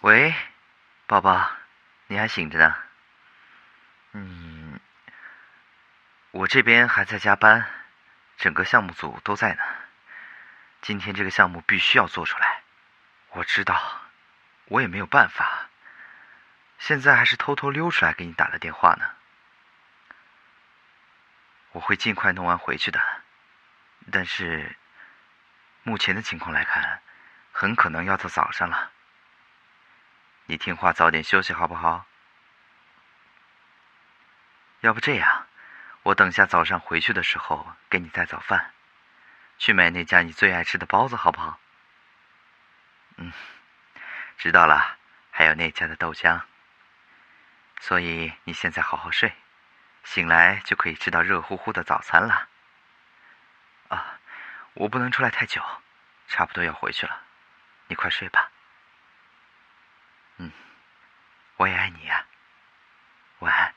喂，宝宝，你还醒着呢？嗯，我这边还在加班，整个项目组都在呢。今天这个项目必须要做出来。我知道，我也没有办法。现在还是偷偷溜出来给你打了电话呢。我会尽快弄完回去的，但是目前的情况来看，很可能要到早上了。你听话，早点休息好不好？要不这样，我等下早上回去的时候给你带早饭，去买那家你最爱吃的包子，好不好？嗯，知道了。还有那家的豆浆。所以你现在好好睡，醒来就可以吃到热乎乎的早餐了。啊，我不能出来太久，差不多要回去了，你快睡吧。嗯，我也爱你呀，晚安。